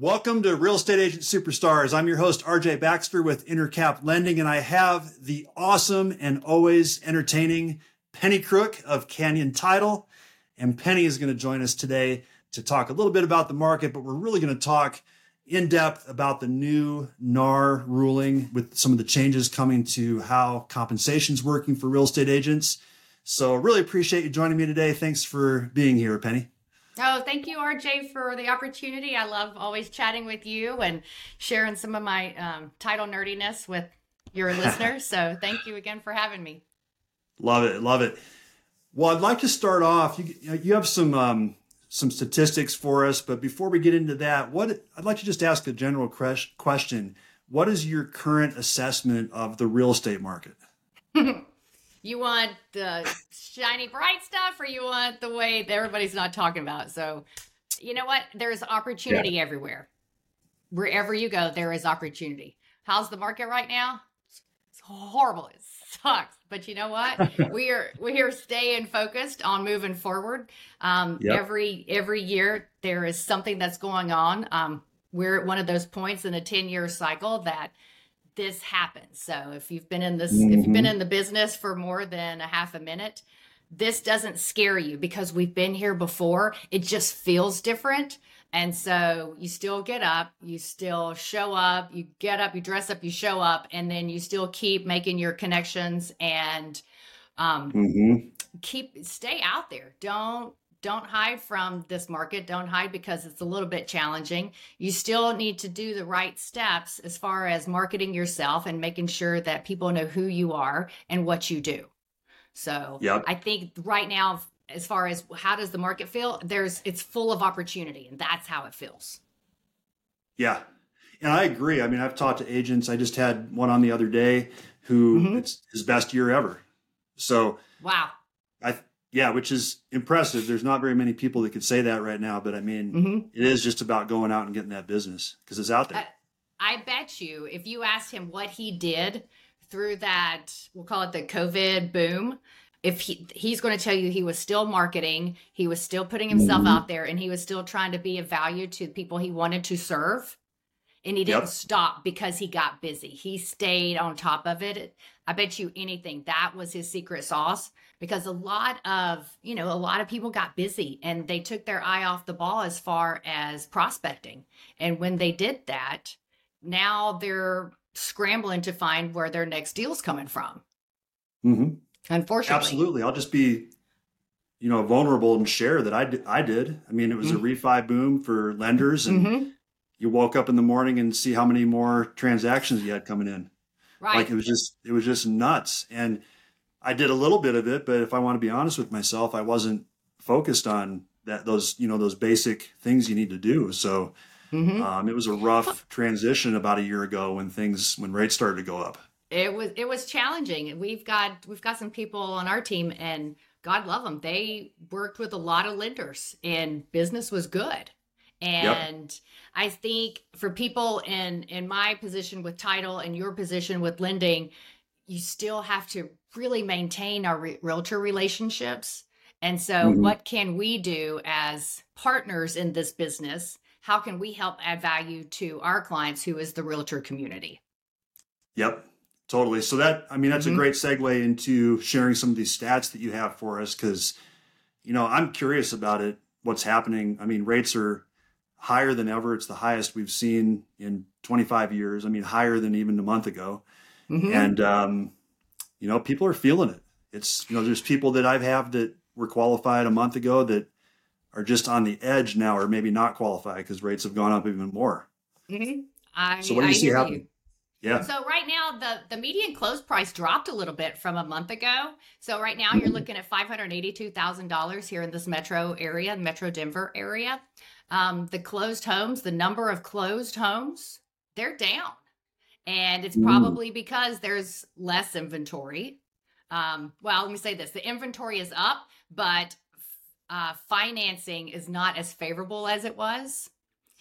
Welcome to Real Estate Agent Superstars. I'm your host, RJ Baxter with Intercap Lending, and I have the awesome and always entertaining Penny Crook of Canyon Title. And Penny is going to join us today to talk a little bit about the market, but we're really going to talk in depth about the new NAR ruling with some of the changes coming to how compensation is working for real estate agents. So, really appreciate you joining me today. Thanks for being here, Penny. Oh, thank you, RJ, for the opportunity. I love always chatting with you and sharing some of my um, title nerdiness with your listeners. so, thank you again for having me. Love it, love it. Well, I'd like to start off. You, you have some um, some statistics for us, but before we get into that, what I'd like to just ask a general question: What is your current assessment of the real estate market? you want the shiny bright stuff or you want the way that everybody's not talking about? So you know what? There's opportunity yeah. everywhere. Wherever you go there is opportunity. How's the market right now? It's horrible. It sucks. But you know what? We are we are staying focused on moving forward. Um, yep. every every year there is something that's going on. Um, we're at one of those points in a 10 year cycle that this happens. So if you've been in this, mm-hmm. if you've been mm-hmm. in the business for more than a half a minute, this doesn't scare you because we've been here before. It just feels different. And so you still get up, you still show up, you get up, you dress up, you show up, and then you still keep making your connections and um, mm-hmm. keep stay out there. Don't don't hide from this market. Don't hide because it's a little bit challenging. You still need to do the right steps as far as marketing yourself and making sure that people know who you are and what you do. So yep. I think right now, as far as how does the market feel, there's it's full of opportunity, and that's how it feels. Yeah, and I agree. I mean, I've talked to agents. I just had one on the other day who mm-hmm. it's his best year ever. So wow, I yeah, which is impressive. There's not very many people that could say that right now, but I mean, mm-hmm. it is just about going out and getting that business because it's out there. I, I bet you if you asked him what he did through that, we'll call it the COVID boom, if he he's going to tell you he was still marketing, he was still putting himself mm-hmm. out there, and he was still trying to be of value to the people he wanted to serve and he didn't yep. stop because he got busy. He stayed on top of it. I bet you anything that was his secret sauce because a lot of, you know, a lot of people got busy and they took their eye off the ball as far as prospecting. And when they did that, now they're scrambling to find where their next deal's coming from. Mm-hmm. Unfortunately. Absolutely. I'll just be, you know, vulnerable and share that I did. I did. I mean, it was mm-hmm. a refi boom for lenders and mm-hmm you woke up in the morning and see how many more transactions you had coming in. Right. Like it was just it was just nuts. And I did a little bit of it, but if I want to be honest with myself, I wasn't focused on that those you know those basic things you need to do. So mm-hmm. um, it was a rough transition about a year ago when things when rates started to go up. It was it was challenging. We've got we've got some people on our team, and God love them. They worked with a lot of lenders, and business was good. And yep. I think for people in in my position with title and your position with lending, you still have to really maintain our re- realtor relationships. And so, mm-hmm. what can we do as partners in this business? How can we help add value to our clients, who is the realtor community? Yep, totally. So that I mean, that's mm-hmm. a great segue into sharing some of these stats that you have for us because, you know, I'm curious about it. What's happening? I mean, rates are higher than ever. It's the highest we've seen in 25 years. I mean, higher than even a month ago. Mm-hmm. And, um, you know, people are feeling it. It's, you know, there's people that I've had that were qualified a month ago that are just on the edge now or maybe not qualified because rates have gone up even more. Mm-hmm. I, so what do you I see happening? Yeah. So right now the the median close price dropped a little bit from a month ago. So right now you're looking at five hundred eighty two thousand dollars here in this metro area, Metro Denver area. Um, the closed homes, the number of closed homes, they're down. And it's mm. probably because there's less inventory. Um, well, let me say this the inventory is up, but uh, financing is not as favorable as it was.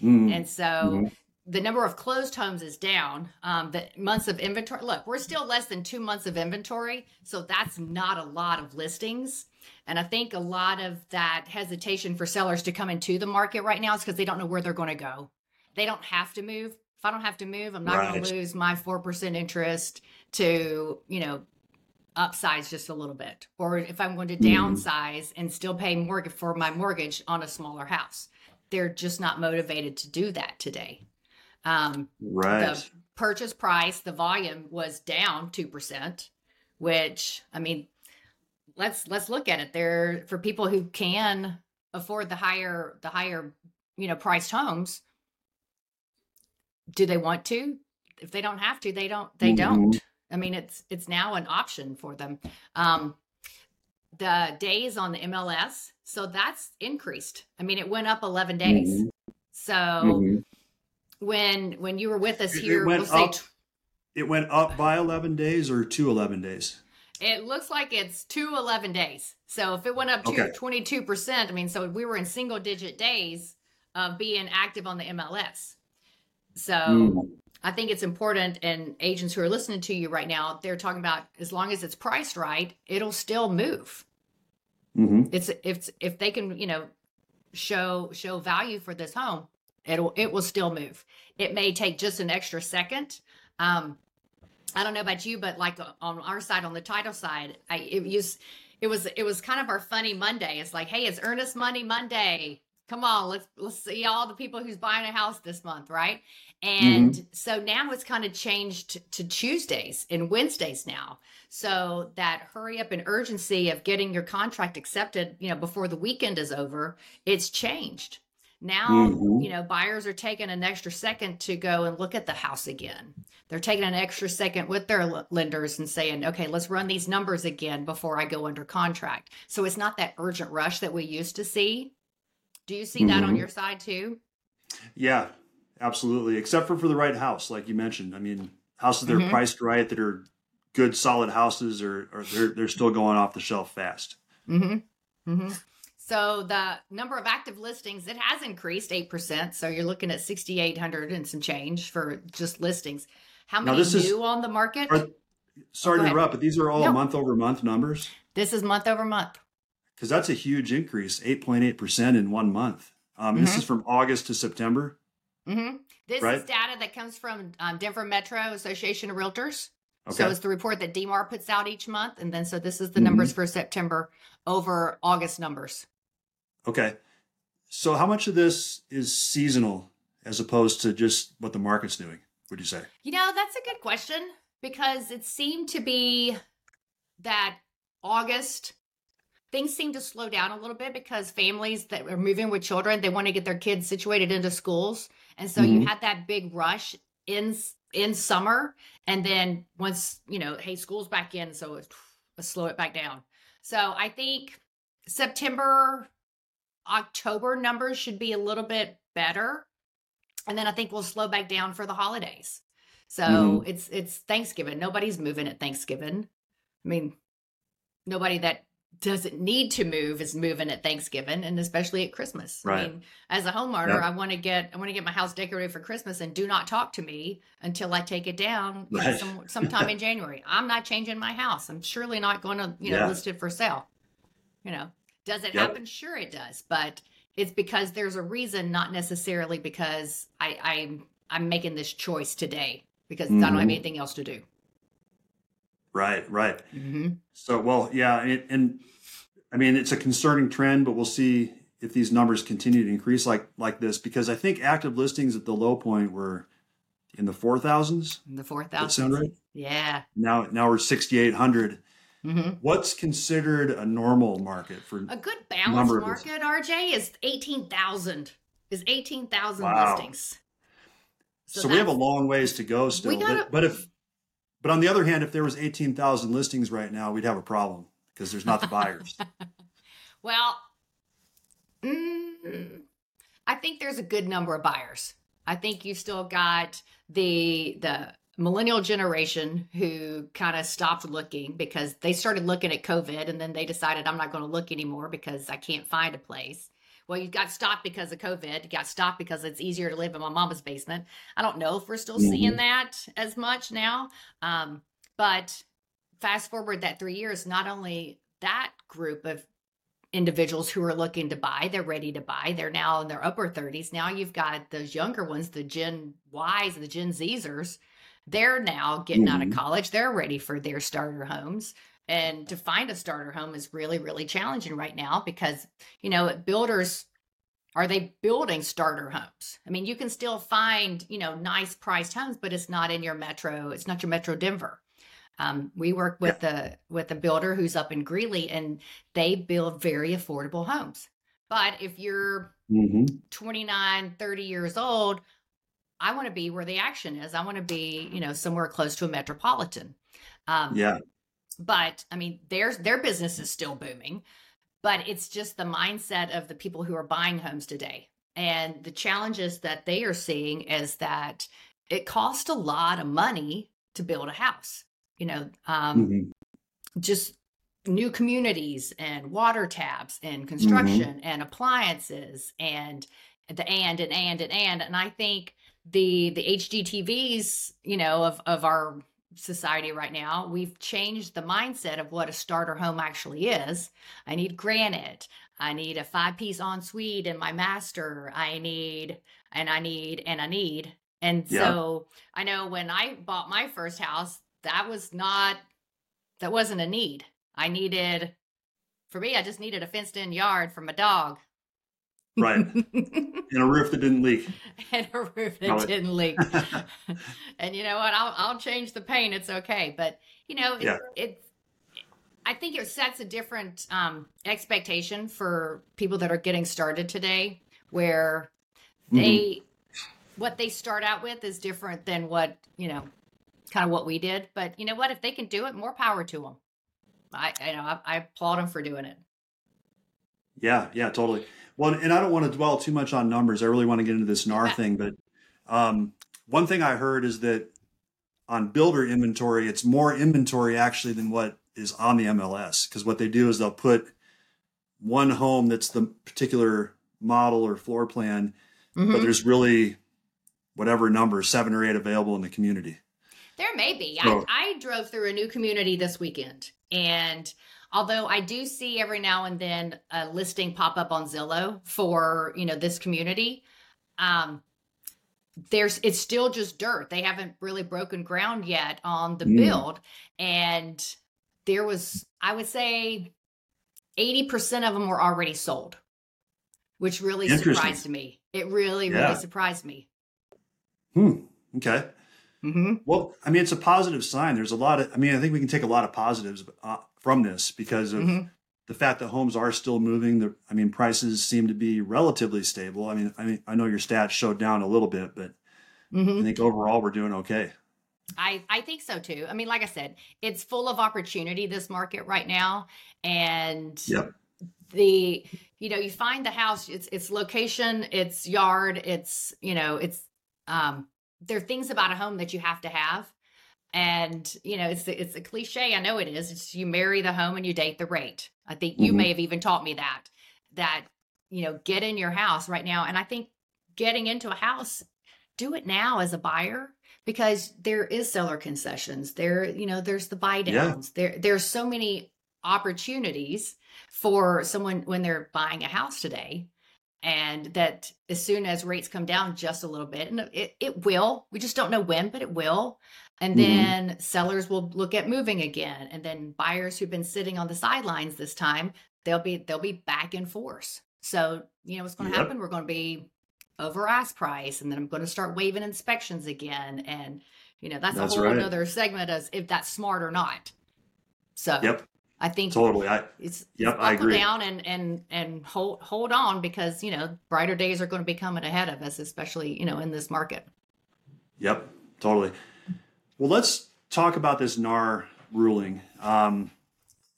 Mm. And so mm-hmm. the number of closed homes is down. Um, the months of inventory, look, we're still less than two months of inventory. So that's not a lot of listings. And I think a lot of that hesitation for sellers to come into the market right now is because they don't know where they're going to go. they don't have to move. If I don't have to move, I'm not going to lose my 4% interest to, you know, upsize just a little bit. Or if I'm going to Mhm. downsize and still pay mortgage for my mortgage on a smaller house. They're just not motivated to do that today. Um, Right. the purchase price, the volume was down 2%, which I mean, let's let's look at it. There for people who can afford the higher the higher, you know, priced homes, do they want to? If they don't have to, they don't they Mhm. don't. I mean, it's it's now an option for them. Um the days on the MLS, so that's increased. I mean, it went up 11 days. Mhm. So Mhm. when when you were with us It- it here, went we'll say up. It went up by 11 days or to 11 days. it looks like it's two 11 days. So if it went up to Okay. 22%, I mean, so we were in single digit days of being active on the MLS. So Mm. I think it's important, and agents who are listening to you right now, they're talking about as long as it's priced right, it'll still move. Mhm. It's if if they can, you know, show show value for this home, it'll it will still move. It may take just an extra second. Um, I don't know about you, but like on our side, on the title side, I it was it was it was kind of our funny Monday. It's like, hey, it's earnest money Monday. Come on, let's let's see all the people who's buying a house this month, right? And so now it's kind of changed to Tuesdays and Wednesdays now. So that hurry up and urgency of getting your contract accepted, you know, before the weekend is over, it's changed. Now, Mhm. you know, buyers are taking an extra second to go and look at the house again. They're taking an extra second with their l- lenders and saying, okay, let's run these numbers again before I go under contract. So it's not that urgent rush that we used to see. Do you see that on Mhm. your side too? Yeah, absolutely. Except for for the right house, like you mentioned. I mean, houses that are Mhm. priced right, that are good, solid houses, or, or they're they're still going off the shelf fast. Mm-hmm. Mm-hmm. So the number of active listings it has increased eight percent. So you're looking at sixty eight hundred and some change for just listings. How many this is- new on the market? Are- Sorry Go to interrupt, but these are all No. month over month numbers this is month over month. Because that's a huge increase, eight point eight percent in one month. Um, This Mhm. is from August to September. Mm-hmm. This Right. is data that comes from um, Denver Metro Association of Realtors. Okay. So it's the report that DMAR puts out each month, and then so this is the Mhm. numbers for September over August numbers. Okay. So how much of this is seasonal as opposed to just what the market's doing, would you say? You know, that's a good question because it seemed to be that August things seem to slow down a little bit because families that are moving with children, they want to get their kids situated into schools. And so you Mhm. had that big rush in in summer and then once, you know, hey, school's back in, so let's slow it back down. So I think September October numbers should be a little bit better. And then I think we'll slow back down for the holidays. So Mhm. it's it's Thanksgiving. Nobody's moving at Thanksgiving. I mean, nobody that doesn't need to move is moving at Thanksgiving and especially at Christmas. I Right. mean, as a homeowner. I want to get I want to get my house decorated for Christmas and do not talk to me until I take it down Right. some, sometime in January. I'm not changing my house. I'm surely not going to, you know, Yeah. list it for sale. You know, does it Yep. happen? Sure it does, but it's because there's a reason, not necessarily because I, I'm I'm making this choice today because I don't mm-hmm. have anything else to do. Right, right. Mm-hmm. So, well, yeah, and, and I mean, it's a concerning trend, but we'll see if these numbers continue to increase like like this because I think active listings at the low point were in the four thousands. The four thousand. sound right? Yeah. Now, now we're sixty eight hundred. hmm What's considered a normal market for? A good of market, RJ, is eighteen thousand. Is eighteen thousand Wow. listings. So, we have a long ways to go still. gotta- but, but if, but on the other hand, if there was eighteen thousand listings right now, we'd have a problem because there's not the buyers. Well, mm, I think there's a good number of buyers. I think you still got the the millennial generation who kind of stopped looking because they started looking at COVID and then they decided I'm not going to look anymore because I can't find a place. Well, you got stopped because of COVID. You got stopped because it's easier to live in my mama's basement. I don't know if we're still Mhm. seeing that as much now. Um, but fast forward that three years, not only that group of individuals who are looking to buy. They're ready to buy. They're now in their upper 30s. Now you've got those younger ones, the Gen Ys, the Gen Zers. They're now getting mm-hmm. out of mm-hmm. college. They're ready for their starter homes. And to find a starter home is really, really challenging right now because, you know, builders are they building starter homes? I mean, you can still find, you know, nice priced homes, but it's not in your metro, it's not your metro Denver. Um, we work with yeah. the with a builder who's up in Greeley, and they build very affordable homes. But if you're mm-hmm. 29, 30 years old, I want to be where the action is. I want to be, you know, somewhere close to a metropolitan. Um, yeah. But I mean, their their business is still booming, but it's just the mindset of the people who are buying homes today, and the challenges that they are seeing is that it costs a lot of money to build a house you know, um, mm-hmm. just new communities and water taps and construction mm-hmm. and appliances and the and and and and and and I think the the HGTVs, you know, of of our society right now, we've changed the mindset of what a starter home actually is. I need granite. I need a five piece ensuite in my master. I need and I need and I need. And yeah. so I know when I bought my first house, that was not that wasn't a need. I needed for me, I just needed a fenced in yard for my dog. Right. and a roof that didn't leak. and a roof that Probably. didn't leak. and you know what? I'll I'll change the paint. It's okay. But you know, it, yeah. I think it sets a different um, expectation for people that are getting started today, where they mm-hmm. what they start out with is different than what you know kind of what we did. But you know what? If they can do it, more power to them. I, you know, I, I applaud them for doing it. Yeah, yeah, totally. Well, and I don't want to dwell too much on numbers. I really want to get into this NAR thing, but um, one thing I heard is that on builder inventory, it's more inventory actually than what is on the MLS. Because what they do is they'll put one home that's the particular model or floor plan, mm-hmm. but there's really whatever number, seven or eight available in the community. There may be. I, I drove through a new community this weekend, and although I do see every now and then a listing pop up on Zillow for you know this community, um, there's it's still just dirt. They haven't really broken ground yet on the mm. build, and there was I would say eighty percent of them were already sold, which really surprised me. It really yeah. really surprised me. Hmm. Okay. Mm-hmm. Well, I mean, it's a positive sign. There's a lot of, I mean, I think we can take a lot of positives uh, from this because of mm-hmm. the fact that homes are still moving. The, I mean, prices seem to be relatively stable. I mean, I mean, I know your stats showed down a little bit, but mm-hmm. I think overall we're doing okay. I, I think so too. I mean, like I said, it's full of opportunity, this market right now. And yep. the, you know, you find the house, it's, it's location, it's yard, it's, you know, it's, um, there are things about a home that you have to have and you know it's it's a cliche i know it is it's you marry the home and you date the rate i think you mm-hmm. may have even taught me that that you know get in your house right now and i think getting into a house do it now as a buyer because there is seller concessions there you know there's the buy downs yeah. there there's so many opportunities for someone when they're buying a house today and that as soon as rates come down just a little bit and it, it will we just don't know when but it will and mm-hmm. then mm-hmm. sellers will look at moving again and then buyers who've been sitting on the sidelines this time they'll be they'll be back in force so you know what's going to yep. happen we're going to be over ask price and then i'm going to start waiving inspections again and you know that's, that's a whole right. other segment as if that's smart or not so yep I think totally. I it's, yep, it's I agree. down and and and hold hold on because you know brighter days are going to be coming ahead of us, especially you know in this market. Yep, totally. Well, let's talk about this NAR ruling. Um,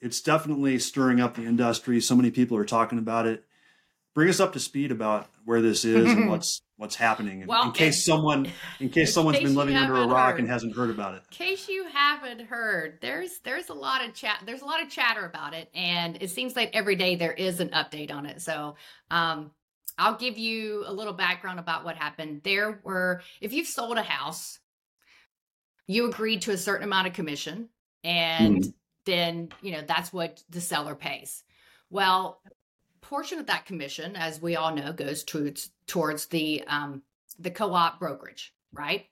it's definitely stirring up the industry. So many people are talking about it. Bring us up to speed about where this is and what's what's happening in, well, in case someone in case someone's case been living under a rock heard. and hasn't heard about it. In case you haven't heard, there's there's a lot of chat there's a lot of chatter about it and it seems like every day there is an update on it. So, um I'll give you a little background about what happened. There were if you've sold a house, you agreed to a certain amount of commission and mm-hmm. then, you know, that's what the seller pays. Well, portion of that commission, as we all know, goes towards towards the um, the co-op brokerage, right?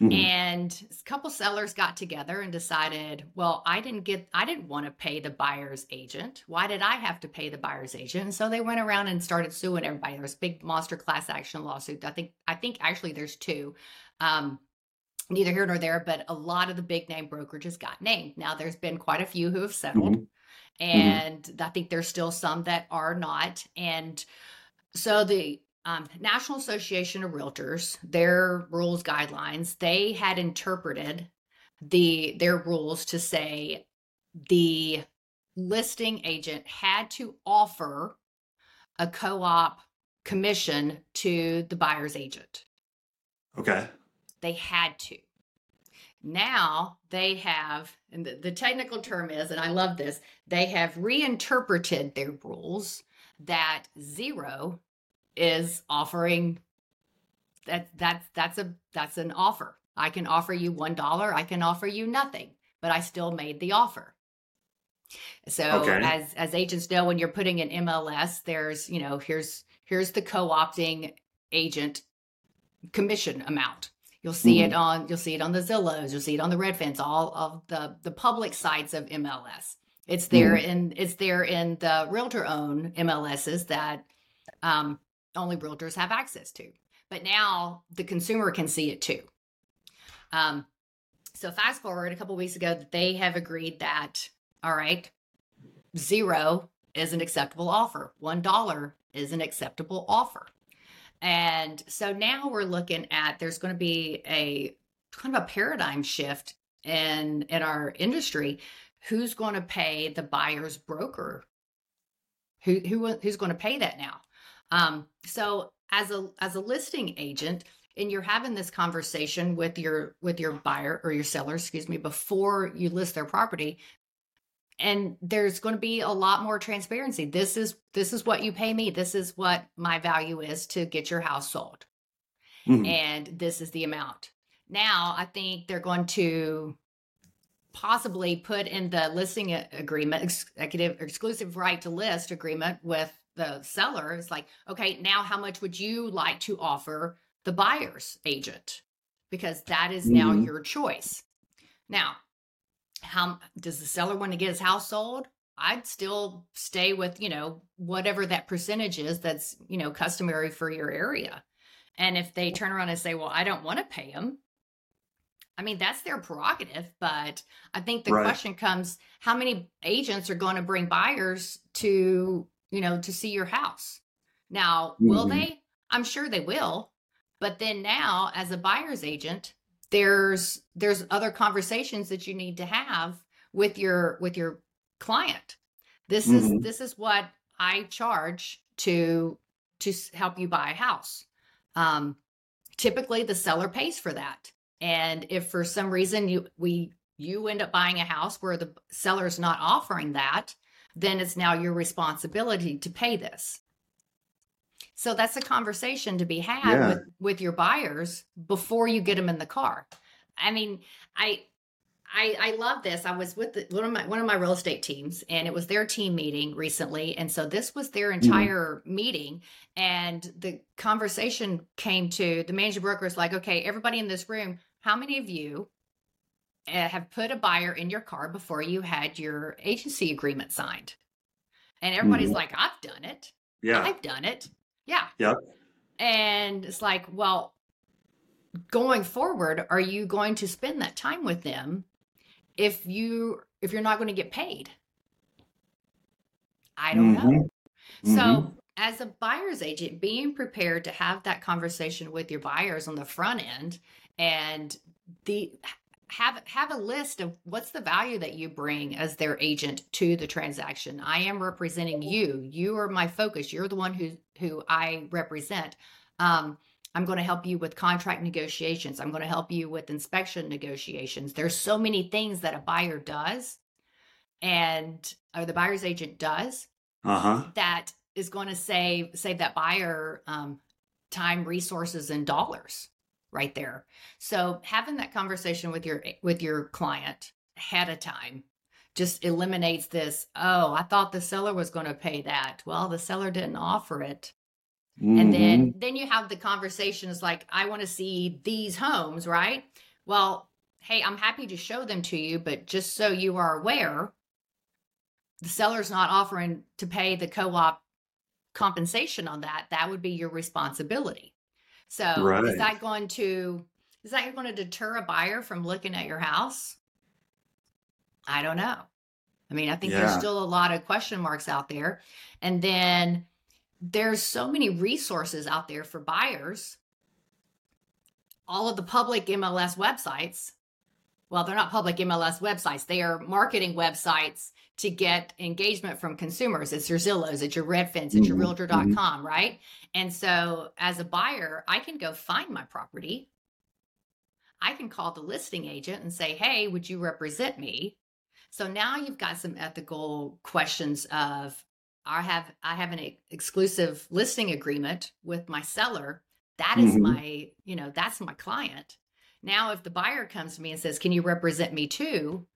Mm-hmm. And a couple sellers got together and decided, well, I didn't get, I didn't want to pay the buyer's agent. Why did I have to pay the buyer's agent? And so they went around and started suing everybody. There was a big monster class action lawsuit. I think, I think actually there's two. Um, neither here nor there, but a lot of the big name brokerages got named. Now there's been quite a few who have settled. Mm-hmm. And mm-hmm. I think there's still some that are not. And so the um, National Association of Realtors, their rules guidelines, they had interpreted the their rules to say the listing agent had to offer a co-op commission to the buyer's agent. Okay. They had to. Now they have, and the, the technical term is, and I love this, they have reinterpreted their rules that zero is offering that that's that's a that's an offer. I can offer you one dollar, I can offer you nothing, but I still made the offer. So okay. as as agents know, when you're putting an MLS, there's you know here's here's the co-opting agent commission amount. You'll see mm-hmm. it on you'll see it on the Zillows, you'll see it on the Redfins, all of the the public sites of MLS. It's there mm-hmm. in it's there in the realtor own MLSs that um, only realtors have access to. But now the consumer can see it too. Um, so fast forward a couple weeks ago, they have agreed that all right, zero is an acceptable offer. One dollar is an acceptable offer. And so now we're looking at there's going to be a kind of a paradigm shift in in our industry. Who's going to pay the buyer's broker? Who who who's going to pay that now? Um, so as a as a listing agent, and you're having this conversation with your with your buyer or your seller, excuse me, before you list their property, and there's going to be a lot more transparency. This is this is what you pay me. This is what my value is to get your house sold, mm-hmm. and this is the amount. Now, I think they're going to possibly put in the listing agreement, executive exclusive right to list agreement with the seller is like, okay, now how much would you like to offer the buyer's agent? Because that is mm-hmm. now your choice. Now, how does the seller want to get his house sold? I'd still stay with, you know, whatever that percentage is that's, you know, customary for your area. And if they turn around and say, well, I don't want to pay them, I mean, that's their prerogative. But I think the right. question comes how many agents are going to bring buyers to you know, to see your house. Now, mm-hmm. will they? I'm sure they will. But then now as a buyer's agent, there's there's other conversations that you need to have with your with your client. This mm-hmm. is this is what I charge to to help you buy a house. Um, typically the seller pays for that. And if for some reason you we you end up buying a house where the seller's not offering that, then it's now your responsibility to pay this. So that's a conversation to be had yeah. with, with your buyers before you get them in the car. I mean, I I, I love this. I was with the, one of my one of my real estate teams, and it was their team meeting recently, and so this was their mm-hmm. entire mm. meeting. And the conversation came to the managing broker is like, okay, everybody in this room, how many of you uh, have put a buyer in your car before you had your agency agreement signed. And everybody's mm-hmm. like, I've done it. Yeah. I've done it. Yeah. Yep. And it's like, well, going forward, are you going to spend that time with them if you if you're not going to get paid? I don't mm-hmm. know. Mm-hmm. So as a buyer's agent, being prepared to have that conversation with your buyers on the front end and the have have a list of what's the value that you bring as their agent to the transaction. I am representing you. You are my focus. You're the one who who I represent. Um, I'm going to help you with contract negotiations. I'm going to help you with inspection negotiations. There's so many things that a buyer does, and or the buyer's agent does uh-huh. that is going to save save that buyer um, time, resources, and dollars right there. So having that conversation with your with your client ahead of time just eliminates this. Oh, I thought the seller was going to pay that. Well, the seller didn't offer it. Mm-hmm. And then then you have the conversations like I want to see these homes, right? Well, hey, I'm happy to show them to you, but just so you are aware, the seller's not offering to pay the co-op compensation on that. That would be your responsibility. So right. is that going to is that going to deter a buyer from looking at your house? I don't know. I mean, I think yeah. there's still a lot of question marks out there. And then there's so many resources out there for buyers. All of the public MLS websites, well, they're not public MLS websites, they are marketing websites to get engagement from consumers. It's your Zillows, it's your Redfins, it's your mm-hmm. realtor.com, mm-hmm. right? And so as a buyer, I can go find my property. I can call the listing agent and say, hey, would you represent me? So now you've got some ethical questions of I have I have an exclusive listing agreement with my seller. That is mm-hmm. my, you know, that's my client. Now if the buyer comes to me and says, "Can you represent me too?"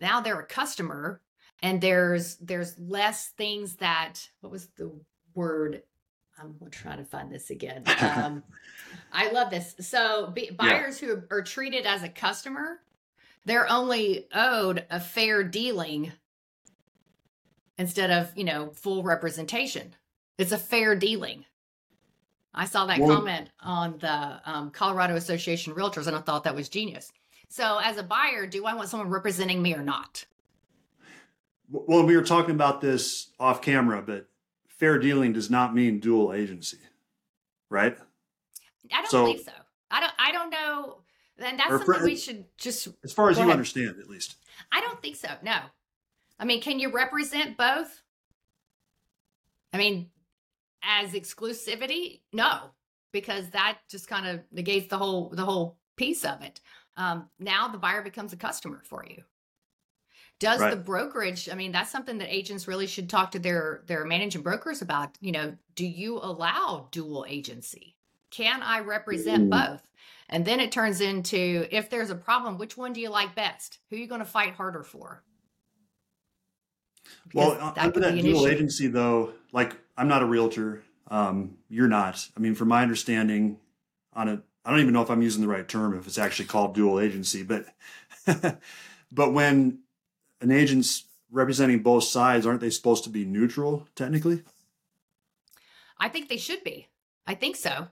Now they're a customer and there's there's less things that what was the word I'm trying to find this again. Um, I love this. So buyers yeah. who are treated as a customer they're only owed a fair dealing instead of, you know, full representation. It's a fair dealing. I saw that well, comment on the um, Colorado Association of Realtors and I thought that was genius. So, as a buyer, do I want someone representing me or not? Well, we were talking about this off camera, but fair dealing does not mean dual agency, right? I don't so, believe so. I don't. I don't know. Then that's something we should just. As far as you ahead. understand, at least. I don't think so. No. I mean, can you represent both? I mean, as exclusivity, no, because that just kind of negates the whole the whole piece of it. Um, now the buyer becomes a customer for you. Does right. the brokerage? I mean, that's something that agents really should talk to their their managing brokers about. You know, do you allow dual agency? Can I represent Ooh. both? And then it turns into if there's a problem, which one do you like best? Who are you going to fight harder for? Because well, under that dual issue. agency, though, like I'm not a realtor. Um, you're not. I mean, from my understanding, on a I don't even know if I'm using the right term if it's actually called dual agency, but but when an agent's representing both sides, aren't they supposed to be neutral technically? I think they should be. I think so.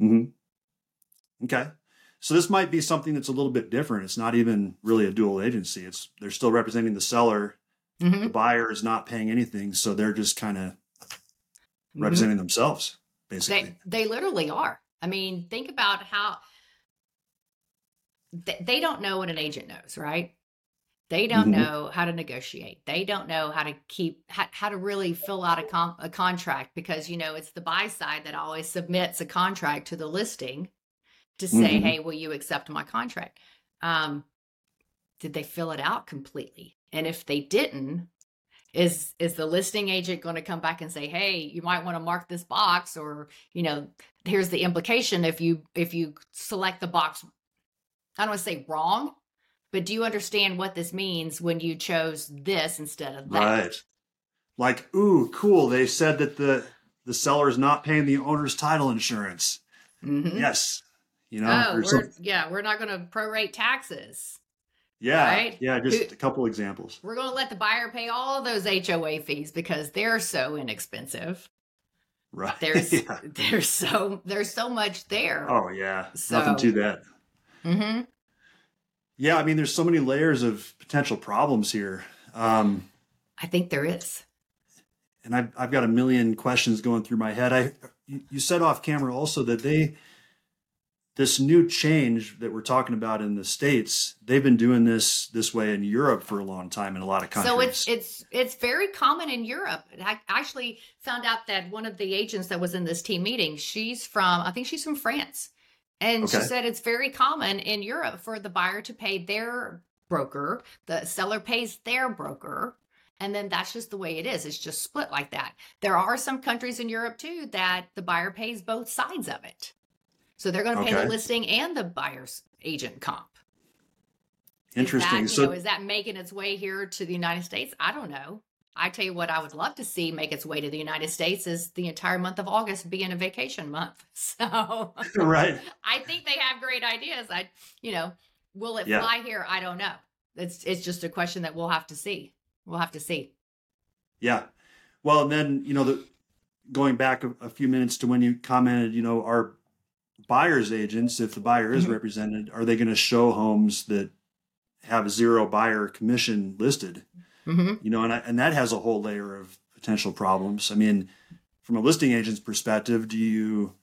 Mm-hmm. Okay. So this might be something that's a little bit different. It's not even really a dual agency. It's they're still representing the seller. Mm-hmm. The buyer is not paying anything, so they're just kind of mm-hmm. representing mm-hmm. themselves, basically. They, they literally are. I mean, think about how they, they don't know what an agent knows, right? They don't mm-hmm. know how to negotiate. They don't know how to keep how, how to really fill out a, com- a contract because you know it's the buy side that always submits a contract to the listing to say, mm-hmm. "Hey, will you accept my contract?" Um, did they fill it out completely? And if they didn't, is is the listing agent going to come back and say, "Hey, you might want to mark this box," or you know, here's the implication if you if you select the box. I don't want to say wrong, but do you understand what this means when you chose this instead of that? Right. Like, ooh, cool. They said that the the seller is not paying the owner's title insurance. Mm-hmm. Yes, you know, oh, we're, yeah, we're not going to prorate taxes. Yeah, right? yeah, just a couple examples. We're going to let the buyer pay all those HOA fees because they're so inexpensive. Right. There's yeah. there's so there's so much there. Oh yeah, so, nothing to that. Mm-hmm. Yeah, I mean, there's so many layers of potential problems here. Um, I think there is. And I've I've got a million questions going through my head. I you said off camera also that they this new change that we're talking about in the states they've been doing this this way in europe for a long time in a lot of countries so it's it's it's very common in europe i actually found out that one of the agents that was in this team meeting she's from i think she's from france and okay. she said it's very common in europe for the buyer to pay their broker the seller pays their broker and then that's just the way it is it's just split like that there are some countries in europe too that the buyer pays both sides of it so they're going to pay okay. the listing and the buyer's agent comp. Interesting. Is that, so, know, is that making its way here to the United States? I don't know. I tell you what, I would love to see make its way to the United States is the entire month of August being a vacation month. So, right. I think they have great ideas. I, you know, will it yeah. fly here? I don't know. It's it's just a question that we'll have to see. We'll have to see. Yeah. Well, and then you know, the, going back a, a, few minutes to when you commented, you know, our buyers agents, if the buyer is mm-hmm. represented, are they going to show homes that have zero buyer commission listed? Mm-hmm. You know, and I, and that has a whole layer of potential problems. I mean, from a listing agent's perspective, do you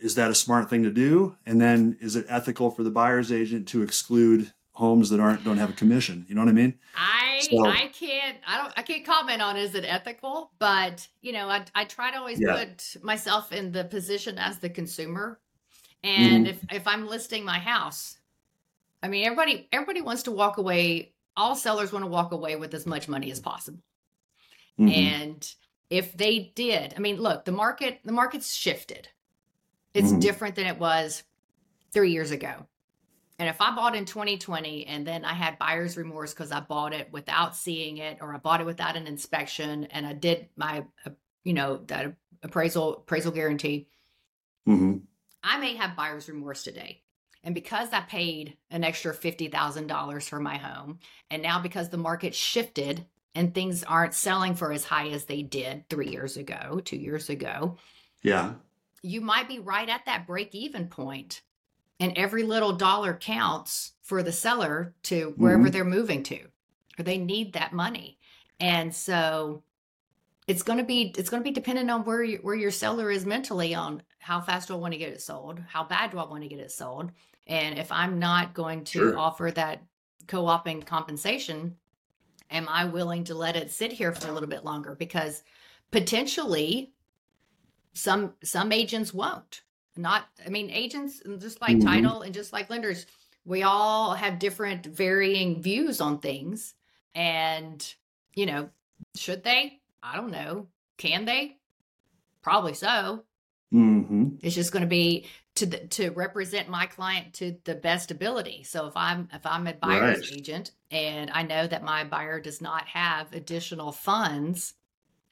is that a smart thing to do? And then is it ethical for the buyer's agent to exclude homes that aren't don't have a commission? You know what I mean? I so, I can't I don't I can't comment on is it ethical, but you know, I I try to always yeah. put myself in the position as the consumer. And mm-hmm. if if I'm listing my house, I mean everybody everybody wants to walk away all sellers want to walk away with as much money as possible. Mm-hmm. And if they did, I mean, look, the market, the market's shifted. It's mm-hmm. different than it was three years ago. And if I bought in 2020 and then I had buyer's remorse because I bought it without seeing it or I bought it without an inspection and I did my, uh, you know, that appraisal appraisal guarantee, mm-hmm. I may have buyer's remorse today. And because I paid an extra $50,000 for my home, and now because the market shifted and things aren't selling for as high as they did three years ago, two years ago. Yeah. You might be right at that break even point, And every little dollar counts for the seller to wherever mm-hmm. they're moving to, or they need that money. And so it's going to be it's going to be dependent on where you, where your seller is mentally on how fast do I want to get it sold, how bad do I want to get it sold, and if I'm not going to sure. offer that co-oping compensation, am I willing to let it sit here for a little bit longer? Because potentially some some agents won't. Not I mean agents just like mm-hmm. title and just like lenders, we all have different varying views on things. And, you know, should they? I don't know. Can they? Probably so. Mm-hmm. It's just going to be to the, to represent my client to the best ability. So if I'm if I'm a buyer's right. agent and I know that my buyer does not have additional funds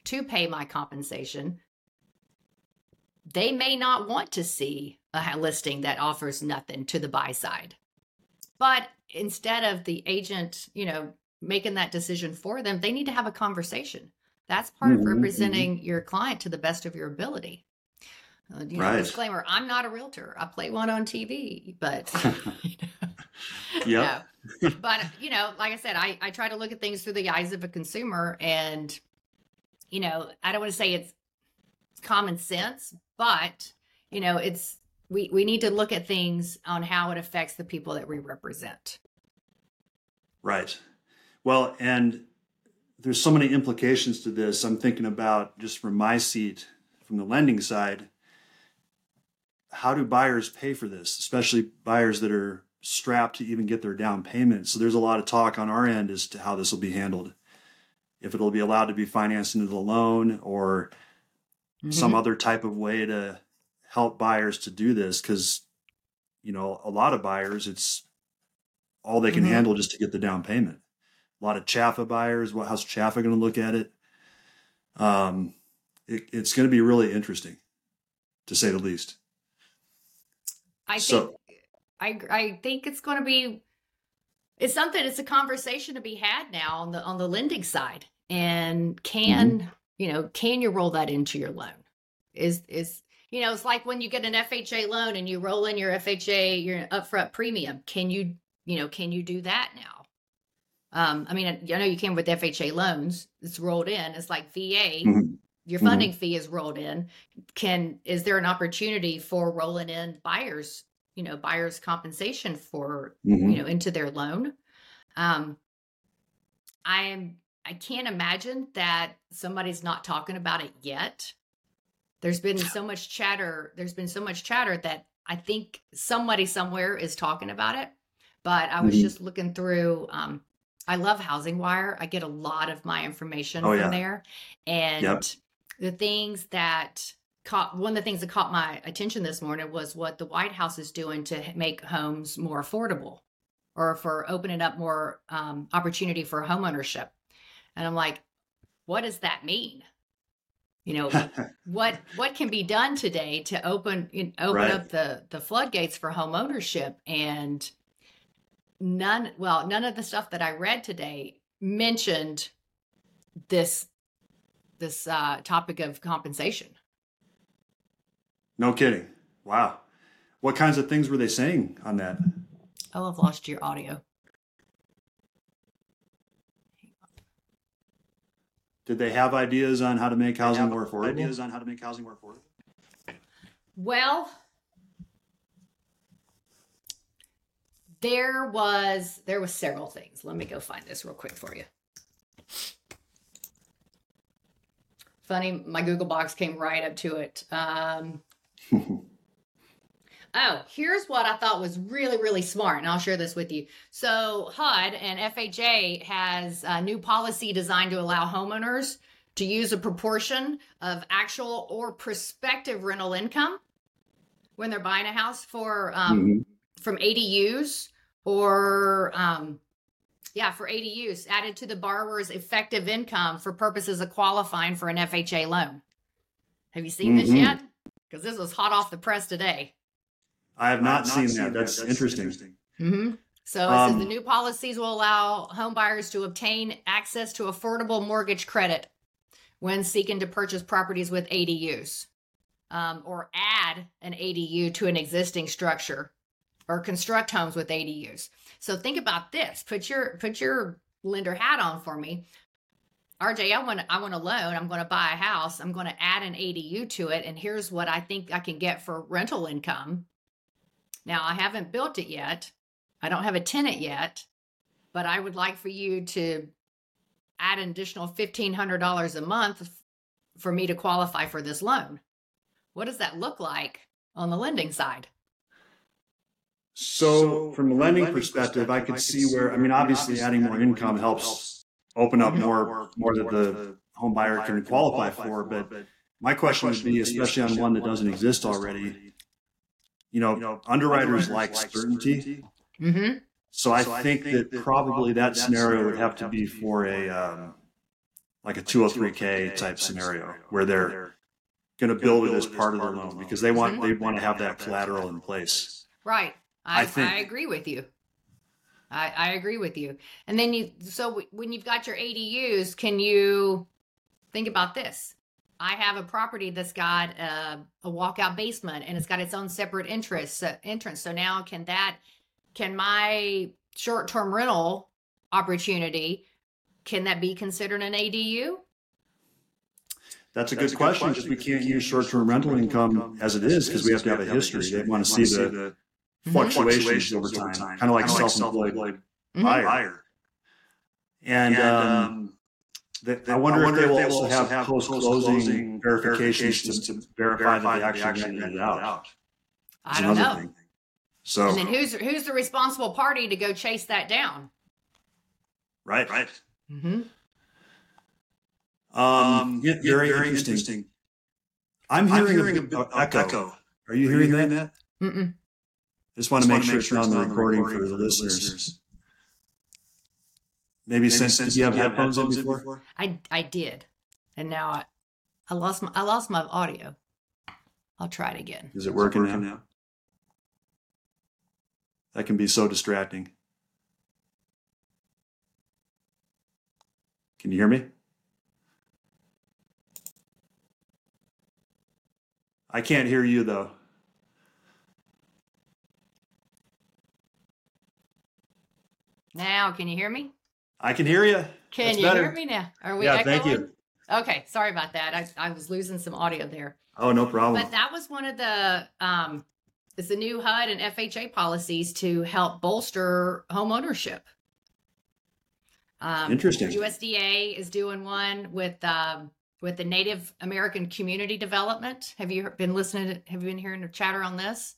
to pay my compensation, they may not want to see a listing that offers nothing to the buy side. But instead of the agent, you know, making that decision for them, they need to have a conversation. That's part mm-hmm, of mm-hmm. representing your client to the best of your ability. Uh, you right. know, disclaimer: I'm not a realtor. I play one on TV, but yeah. but you know, like I said, I I try to look at things through the eyes of a consumer, and you know, I don't want to say it's common sense, but you know, it's we we need to look at things on how it affects the people that we represent. Right. Well, and there's so many implications to this. I'm thinking about just from my seat, from the lending side how do buyers pay for this, especially buyers that are strapped to even get their down payment? So there's a lot of talk on our end as to how this will be handled. If it'll be allowed to be financed into the loan or mm-hmm. some other type of way to help buyers to do this because you know a lot of buyers it's all they can mm-hmm. handle just to get the down payment a lot of CHFA buyers what how's CHFA going to look at it um it, it's going to be really interesting to say the least I so, think I I think it's going to be it's something it's a conversation to be had now on the on the lending side. And can, mm-hmm. you know, can you roll that into your loan? Is is you know, it's like when you get an FHA loan and you roll in your FHA, your upfront premium. Can you, you know, can you do that now? Um, I mean, I know you can with FHA loans. It's rolled in. It's like VA. Mm-hmm your mm-hmm. funding mm-hmm. fee is rolled in can is there an opportunity for rolling in buyers you know buyers compensation for mm-hmm. you know into their loan um i'm i can't imagine that somebody's not talking about it yet there's been so much chatter there's been so much chatter that i think somebody somewhere is talking about it but i was mm-hmm. just looking through um I love Housing Wire. I get a lot of my information oh, from yeah. there. And yep the things that caught one of the things that caught my attention this morning was what the White House is doing to make homes more affordable. or for opening up more um, opportunity for homeownership. And I'm like, what does that mean? You know, what what can be done today to open open Right. up the the floodgates for home ownership and none well none of the stuff that I read today mentioned this this uh, topic of compensation. No kidding. Wow. What kinds of things were they saying on that? Oh, I've lost your audio. Did they have ideas on how to make housing more affordable? Ideas on how to make housing more affordable. Well, there was there was several things. Let me go find this real quick for you. Funny, my Google box came right up to it. Um, oh, here's what I thought was really, really smart, and I'll share this with you. So, HUD and FHA has a new policy designed to allow homeowners to use a proportion of actual or prospective rental income when they're buying a house for um, Mhm. from ADUs or um, yeah for ADUs added to the borrower's effective income for purposes of qualifying for an FHA loan. Have you seen this Mhm. yet? Because this was hot off the press today. I have I not, have seen, that. That's, interesting. Mm-hmm. So it says Um, the new policies will allow home buyers to obtain access to affordable mortgage credit when seeking to purchase properties with ADUs, um, or add an ADU to an existing structure, or construct homes with ADUs. So think about this. Put your put your lender hat on for me. RJ, I want I want a loan. I'm going to buy a house. I'm going to add an ADU to it, and here's what I think I can get for rental income. Now, I haven't built it yet. I don't have a tenant yet, but I would like for you to add an additional $1,500 a month for me to qualify for this loan. What does that look like on the lending side? So, from a lending perspective, I could see where, I mean, obviously adding more income helps open up more, more that the home buyer can qualify for. But my question would be, especially on one that doesn't exist already, you know, underwriters like certainty. Mm-hmm. So I think that probably that scenario would have to be for a, um, like a 203K type scenario where they're going to build it as part of their loan because they want, they want to have that collateral in place. Right. I, I I, agree with you. I, I agree with you. And then you, so w- when you've got your ADUs, can you think about this? I have a property that's got a, a walkout basement and it's got its own separate interest uh, entrance. So now can that, can my short term rental opportunity, can that be considered an ADU? That's a good question because we can't use short-term rental income as it is because we have to have a history. They want to see the Mhm. fluctuations over time, kind of like self-employed Mhm. buyer. buyer. And And um, um, they- they- I wonder if they will also have post-closing verifications verifications to verify that they actually rented it out. I don't know. thing. So, And then who's who's the responsible party to go chase that down? right. Right. Mm-hmm. Um, yeah, very, interesting. I'm I'm hearing, hearing a, a bit bit of of echo. echo. Are you hearing that? that? Mm-mm. Just want to Just make wanna sure it's on the recording for the listeners. listeners. Maybe Maybe since, did you have headphones in before? I I did, and now I I lost my I lost my audio. I'll try it again. Is it working now? That can be so distracting. Can you hear me? I can't hear you though. Now, can you hear me? I can hear you. Can That's you better. hear me now? Are we? Yeah, thank you. Okay, sorry about that. I I was losing some audio there. Oh, no problem. But that was one of the um, it's the new HUD and FHA policies to help bolster home ownership. Um, Interesting. USDA is doing one with um, with the Native American Community Development. Have you been listening? To, have you been hearing chatter on this?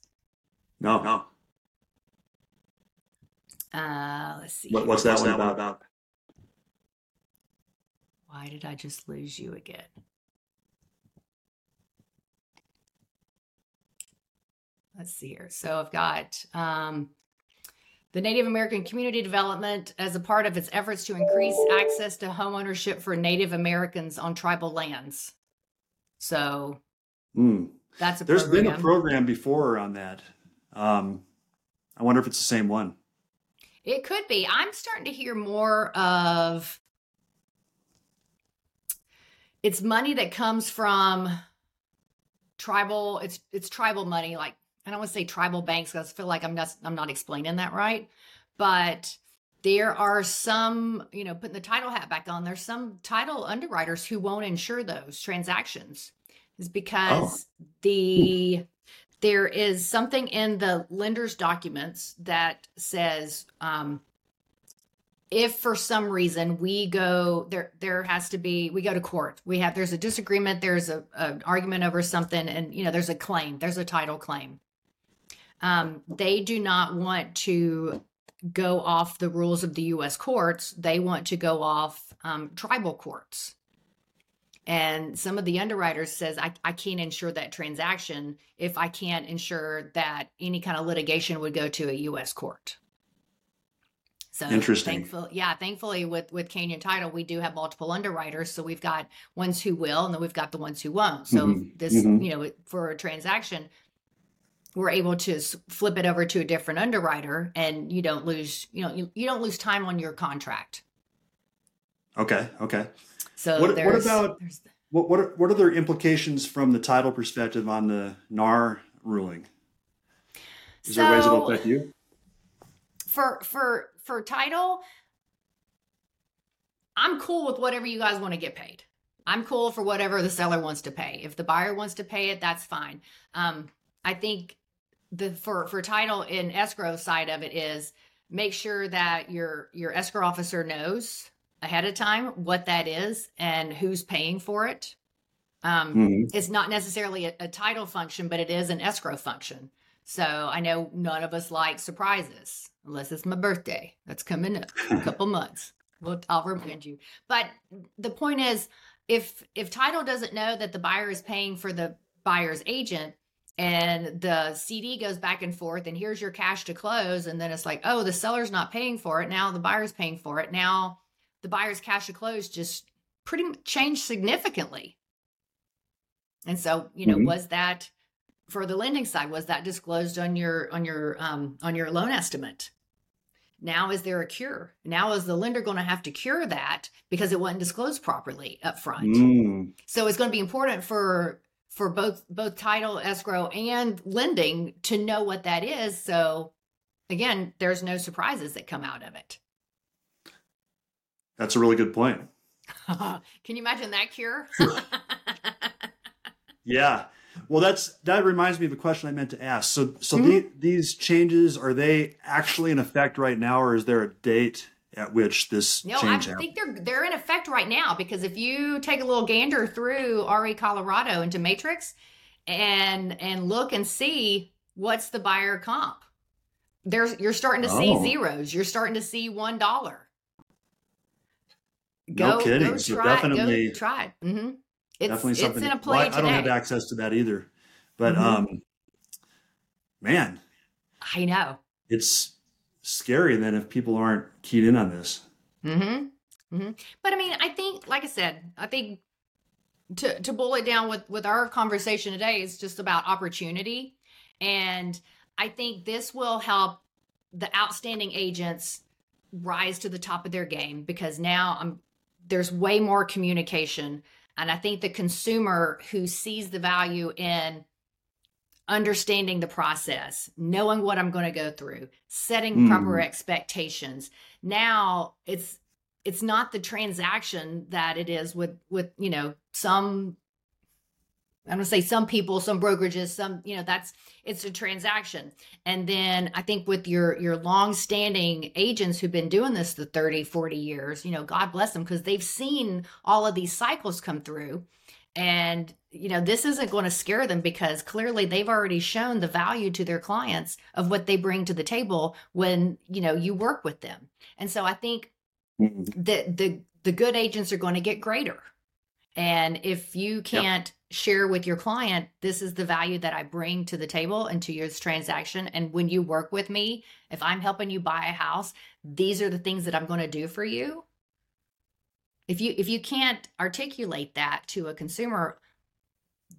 No. No. Uh, let's see. What, what's that one about? Why did I just lose you again? Let's see here. So I've got um, the Native American community development as a part of its efforts to increase access to home ownership for Native Americans on tribal lands. So Hmm. that's a There's program. been a program before on that. Um, I wonder if it's the same one. It could be. I'm starting to hear more of it's money that comes from tribal it's it's tribal money like I don't want to say tribal banks because I feel like I'm not I'm not explaining that right. But there are some, you know, putting the title hat back on, there's some title underwriters who won't insure those transactions. Is oh. because the there is something in the lender's documents that says um, if for some reason we go there there has to be we go to court. We have there's a disagreement there's a an argument over something and you know there's a claim there's a title claim. Um, they do not want to go off the rules of the u.s courts. They want to go off um, tribal courts and some of the underwriters says I, I can't insure that transaction if i can't insure that any kind of litigation would go to a u.s court so Interesting. Thankful, yeah, thankfully with with Canyon Title, we do have multiple underwriters. So we've got ones who will, and then we've got the ones who won't. So Mhm, this, mhm. you know, for a transaction, we're able to flip it over to a different underwriter, and you don't lose, you know, you, you don't lose time on your contract. Okay. Okay. So What- what about- What what are, what are their implications from the title perspective on the NAR ruling? Is there ways it'll affect you? for for for title i'm cool with whatever you guys want to get paid i'm cool for whatever the seller wants to pay if the buyer wants to pay it that's fine um i think the for for title in escrow side of it is make sure that your your escrow officer knows ahead of time what that is and who's paying for it um Mhm. it's not necessarily a, a title function, but it is an escrow function. So I know none of us like surprises unless it's my birthday. That's coming up a couple months. Well, I'll remind you. But the point is, if if title doesn't know that the buyer is paying for the buyer's agent, and the CD goes back and forth, and here's your cash to close, and then it's like, oh, the seller's not paying for it. Now the buyer's paying for it. Now the buyer's cash to close just pretty much changed significantly. And so, you know, Mhm. was that for the lending side? Was that disclosed on your on your um, on your loan estimate? Now, is there a cure? Now, is the lender going to have to cure that because it wasn't disclosed properly up front? Mm. So it's going to be important for for both both title, escrow, and lending to know what that is. So again, there's no surprises that come out of it. That's a really good point. Can you imagine that cure? Yeah. Well, that's that reminds me of a question I meant to ask. So, so Mhm. the, these changes are they actually in effect right now, or is there a date at which this No, I happens? think they're they're in effect right now because if you take a little gander through RE Colorado into Matrix and and look and see what's the buyer comp. There's you're starting to see Oh. zeros. You're starting to see one dollar. No kidding. So try, definitely- go try it. hmm It's Definitely it's something. in a well, I, I don't have access to that either, but Mhm. um, man, I know. it's scary then if people aren't keyed in on this. hmm Mm-hmm. But I mean, I think, like I said, I think to to boil it down with with our conversation today is just about opportunity, and I think this will help the outstanding agents rise to the top of their game because now I'm there's way more communication, and I think the consumer who sees the value in understanding the process, knowing what I'm going to go through, setting proper Mm. expectations. Now it's it's not the transaction that it is with with you know some I'm gonna say some people, some brokerages, some you know that's it's a transaction. And then I think with your your long standing agents who've been doing this the 30, 40 years, you know, God bless them because they've seen all of these cycles come through. And you know, this isn't going to scare them because clearly they've already shown the value to their clients of what they bring to the table when, you know, you work with them. And so I think Mhm. the the the good agents are going to get greater. And if you can't share with your client this is the value that I bring to the table and to your transaction. And when you work with me, if I'm helping you buy a house, these are the things that I'm going to do for you. If you if you can't articulate that to a consumer,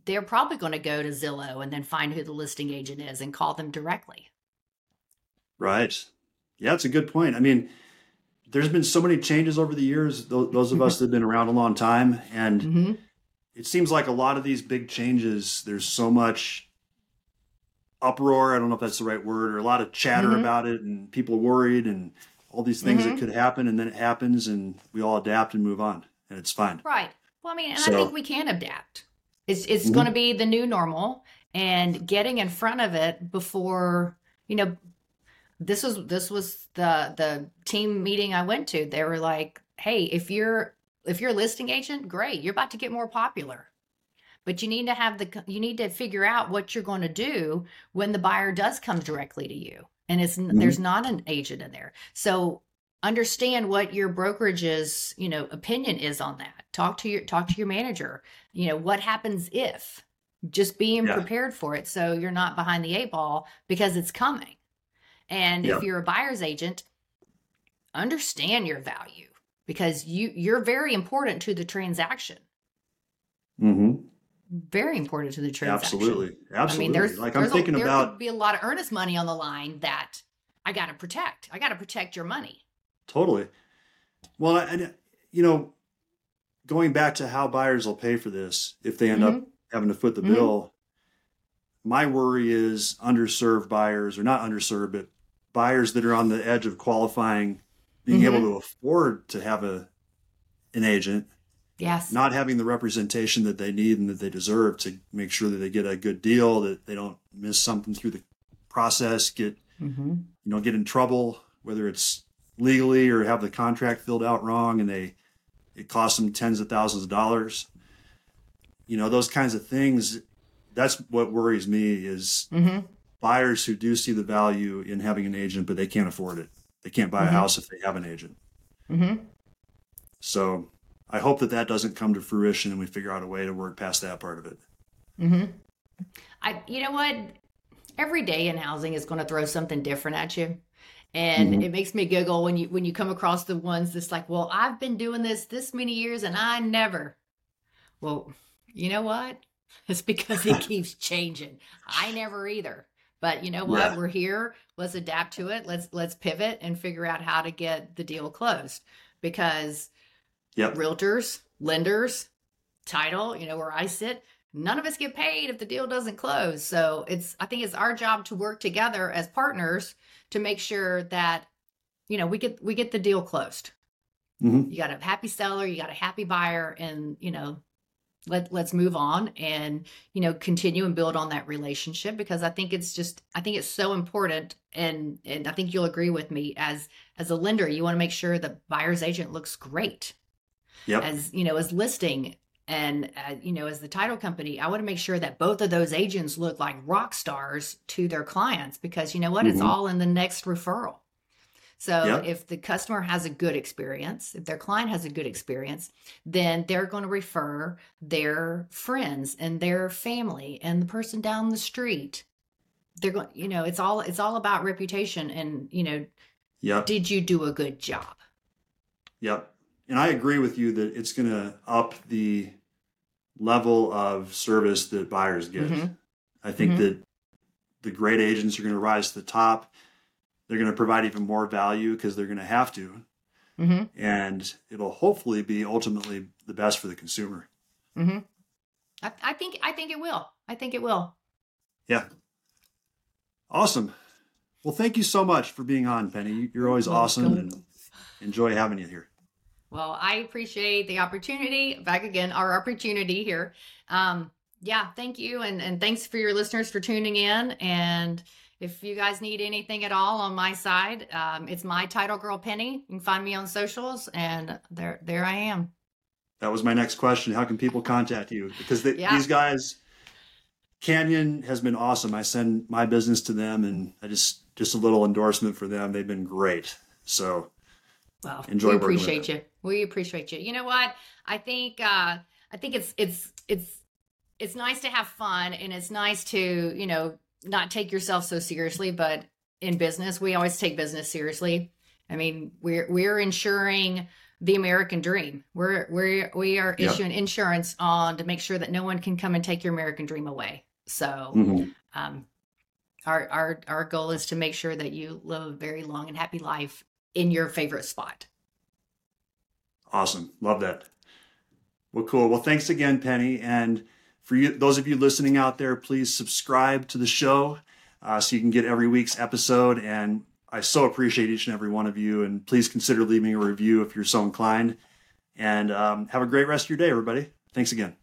they're probably going to go to Zillow and then find who the listing agent is and call them directly. Right. Yeah, it's a good point. I mean, there's been so many changes over the years. Those of us that have been around a long time, and mm-hmm. It seems like a lot of these big changes. There's so much uproar. I don't know if that's the right word, or a lot of chatter mm-hmm. about it, and people worried, and all these things mm-hmm. that could happen, and then it happens, and we all adapt and move on, and it's fine. Right. Well, I mean, and so, I think we can adapt. It's it's mm-hmm. going to be the new normal, and getting in front of it before you know this was this was the the team meeting I went to. They were like, "Hey, if you're if you're a listing agent, great. You're about to get more popular. But you need to have the you need to figure out what you're going to do when the buyer does come directly to you. And it's mm-hmm. there's not an agent in there. So understand what your brokerage's, you know, opinion is on that. Talk to your talk to your manager. You know, what happens if just being yeah. prepared for it so you're not behind the eight ball because it's coming and if you're a buyer's agent, understand your value because you you're very important to the transaction. Mm-hmm. Very important to the transaction. Absolutely, absolutely. I mean, there's like I'm thinking a, there about could be a lot of earnest money on the line that I got to protect. I got to protect your money. Totally. Well, and you know, going back to how buyers will pay for this if they end mm-hmm. up having to foot the mm-hmm. bill. My worry is underserved buyers, or not underserved, but buyers that are on the edge of qualifying being mm-hmm. able to afford to have a an agent yes not having the representation that they need and that they deserve to make sure that they get a good deal that they don't miss something through the process get mm-hmm. you know get in trouble whether it's legally or have the contract filled out wrong and they it costs them tens of thousands of dollars you know those kinds of things that's what worries me is mm-hmm buyers who do see the value in having an agent, but they can't afford it. They can't buy mm-hmm. a house if they have an agent. Mm-hmm. So I hope that that doesn't come to fruition and we figure out a way to work past that part of it. Mm-hmm. I, you know what? Every day in housing is going to throw something different at you. And mm-hmm. it makes me giggle when you when you come across the ones that's like, well, I've been doing this this many years and I never. Well, you know what? It's because it keeps changing. I never either. But you know what? Yeah. We're here. Let's adapt to it. Let's let's pivot and figure out how to get the deal closed. Because yep. realtors, lenders, title, you know, where I sit, none of us get paid if the deal doesn't close. So it's I think it's our job to work together as partners to make sure that you know we get we get the deal closed. Mm-hmm. You got a happy seller, you got a happy buyer, and you know let let's move on and you know continue and build on that relationship because i think it's just i think it's so important and and i think you'll agree with me as as a lender you want to make sure the buyer's agent looks great yep. as you know as listing and uh, you know as the title company i want to make sure that both of those agents look like rock stars to their clients because you know what mm-hmm. it's all in the next referral so yep. if the customer has a good experience, if their client has a good experience, then they're going to refer their friends and their family and the person down the street. They're going, you know, it's all it's all about reputation and, you know, yeah. Did you do a good job? Yep. And I agree with you that it's going to up the level of service that buyers get. Mm-hmm. I think mm-hmm. that the great agents are going to rise to the top they're going to provide even more value because they're going to have to. Mm-hmm. And it'll hopefully be ultimately the best for the consumer. Mm-hmm. I, I think I think it will. I think it will. Yeah. Awesome. Well, thank you so much for being on, Penny. You're always awesome and enjoy having you here. Well, I appreciate the opportunity. Back again, our opportunity here. Um, yeah, thank you, and and thanks for your listeners for tuning in. And if you guys need anything at all on my side, um, it's my title girl Penny. You can find me on socials, and there there I am. That was my next question. How can people contact you? Because the, yeah. these guys, Canyon has been awesome. I send my business to them, and I just just a little endorsement for them. They've been great. So, well, enjoy. We appreciate you. We appreciate you. You know what? I think uh, I think it's it's it's it's nice to have fun and it's nice to, you know, not take yourself so seriously, but in business, we always take business seriously. I mean, we're we're insuring the American dream. We're we're we are Yeah. issuing insurance on to make sure that no one can come and take your American dream away. So Mhm. um, our our our goal is to make sure that you live a very long and happy life in your favorite spot. Awesome. Love that. Well, cool. Well, thanks again, Penny. And for you, those of you listening out there, please subscribe to the show uh, so you can get every week's episode. And I so appreciate each and every one of you. And please consider leaving a review if you're so inclined. And um, have a great rest of your day, everybody. Thanks again.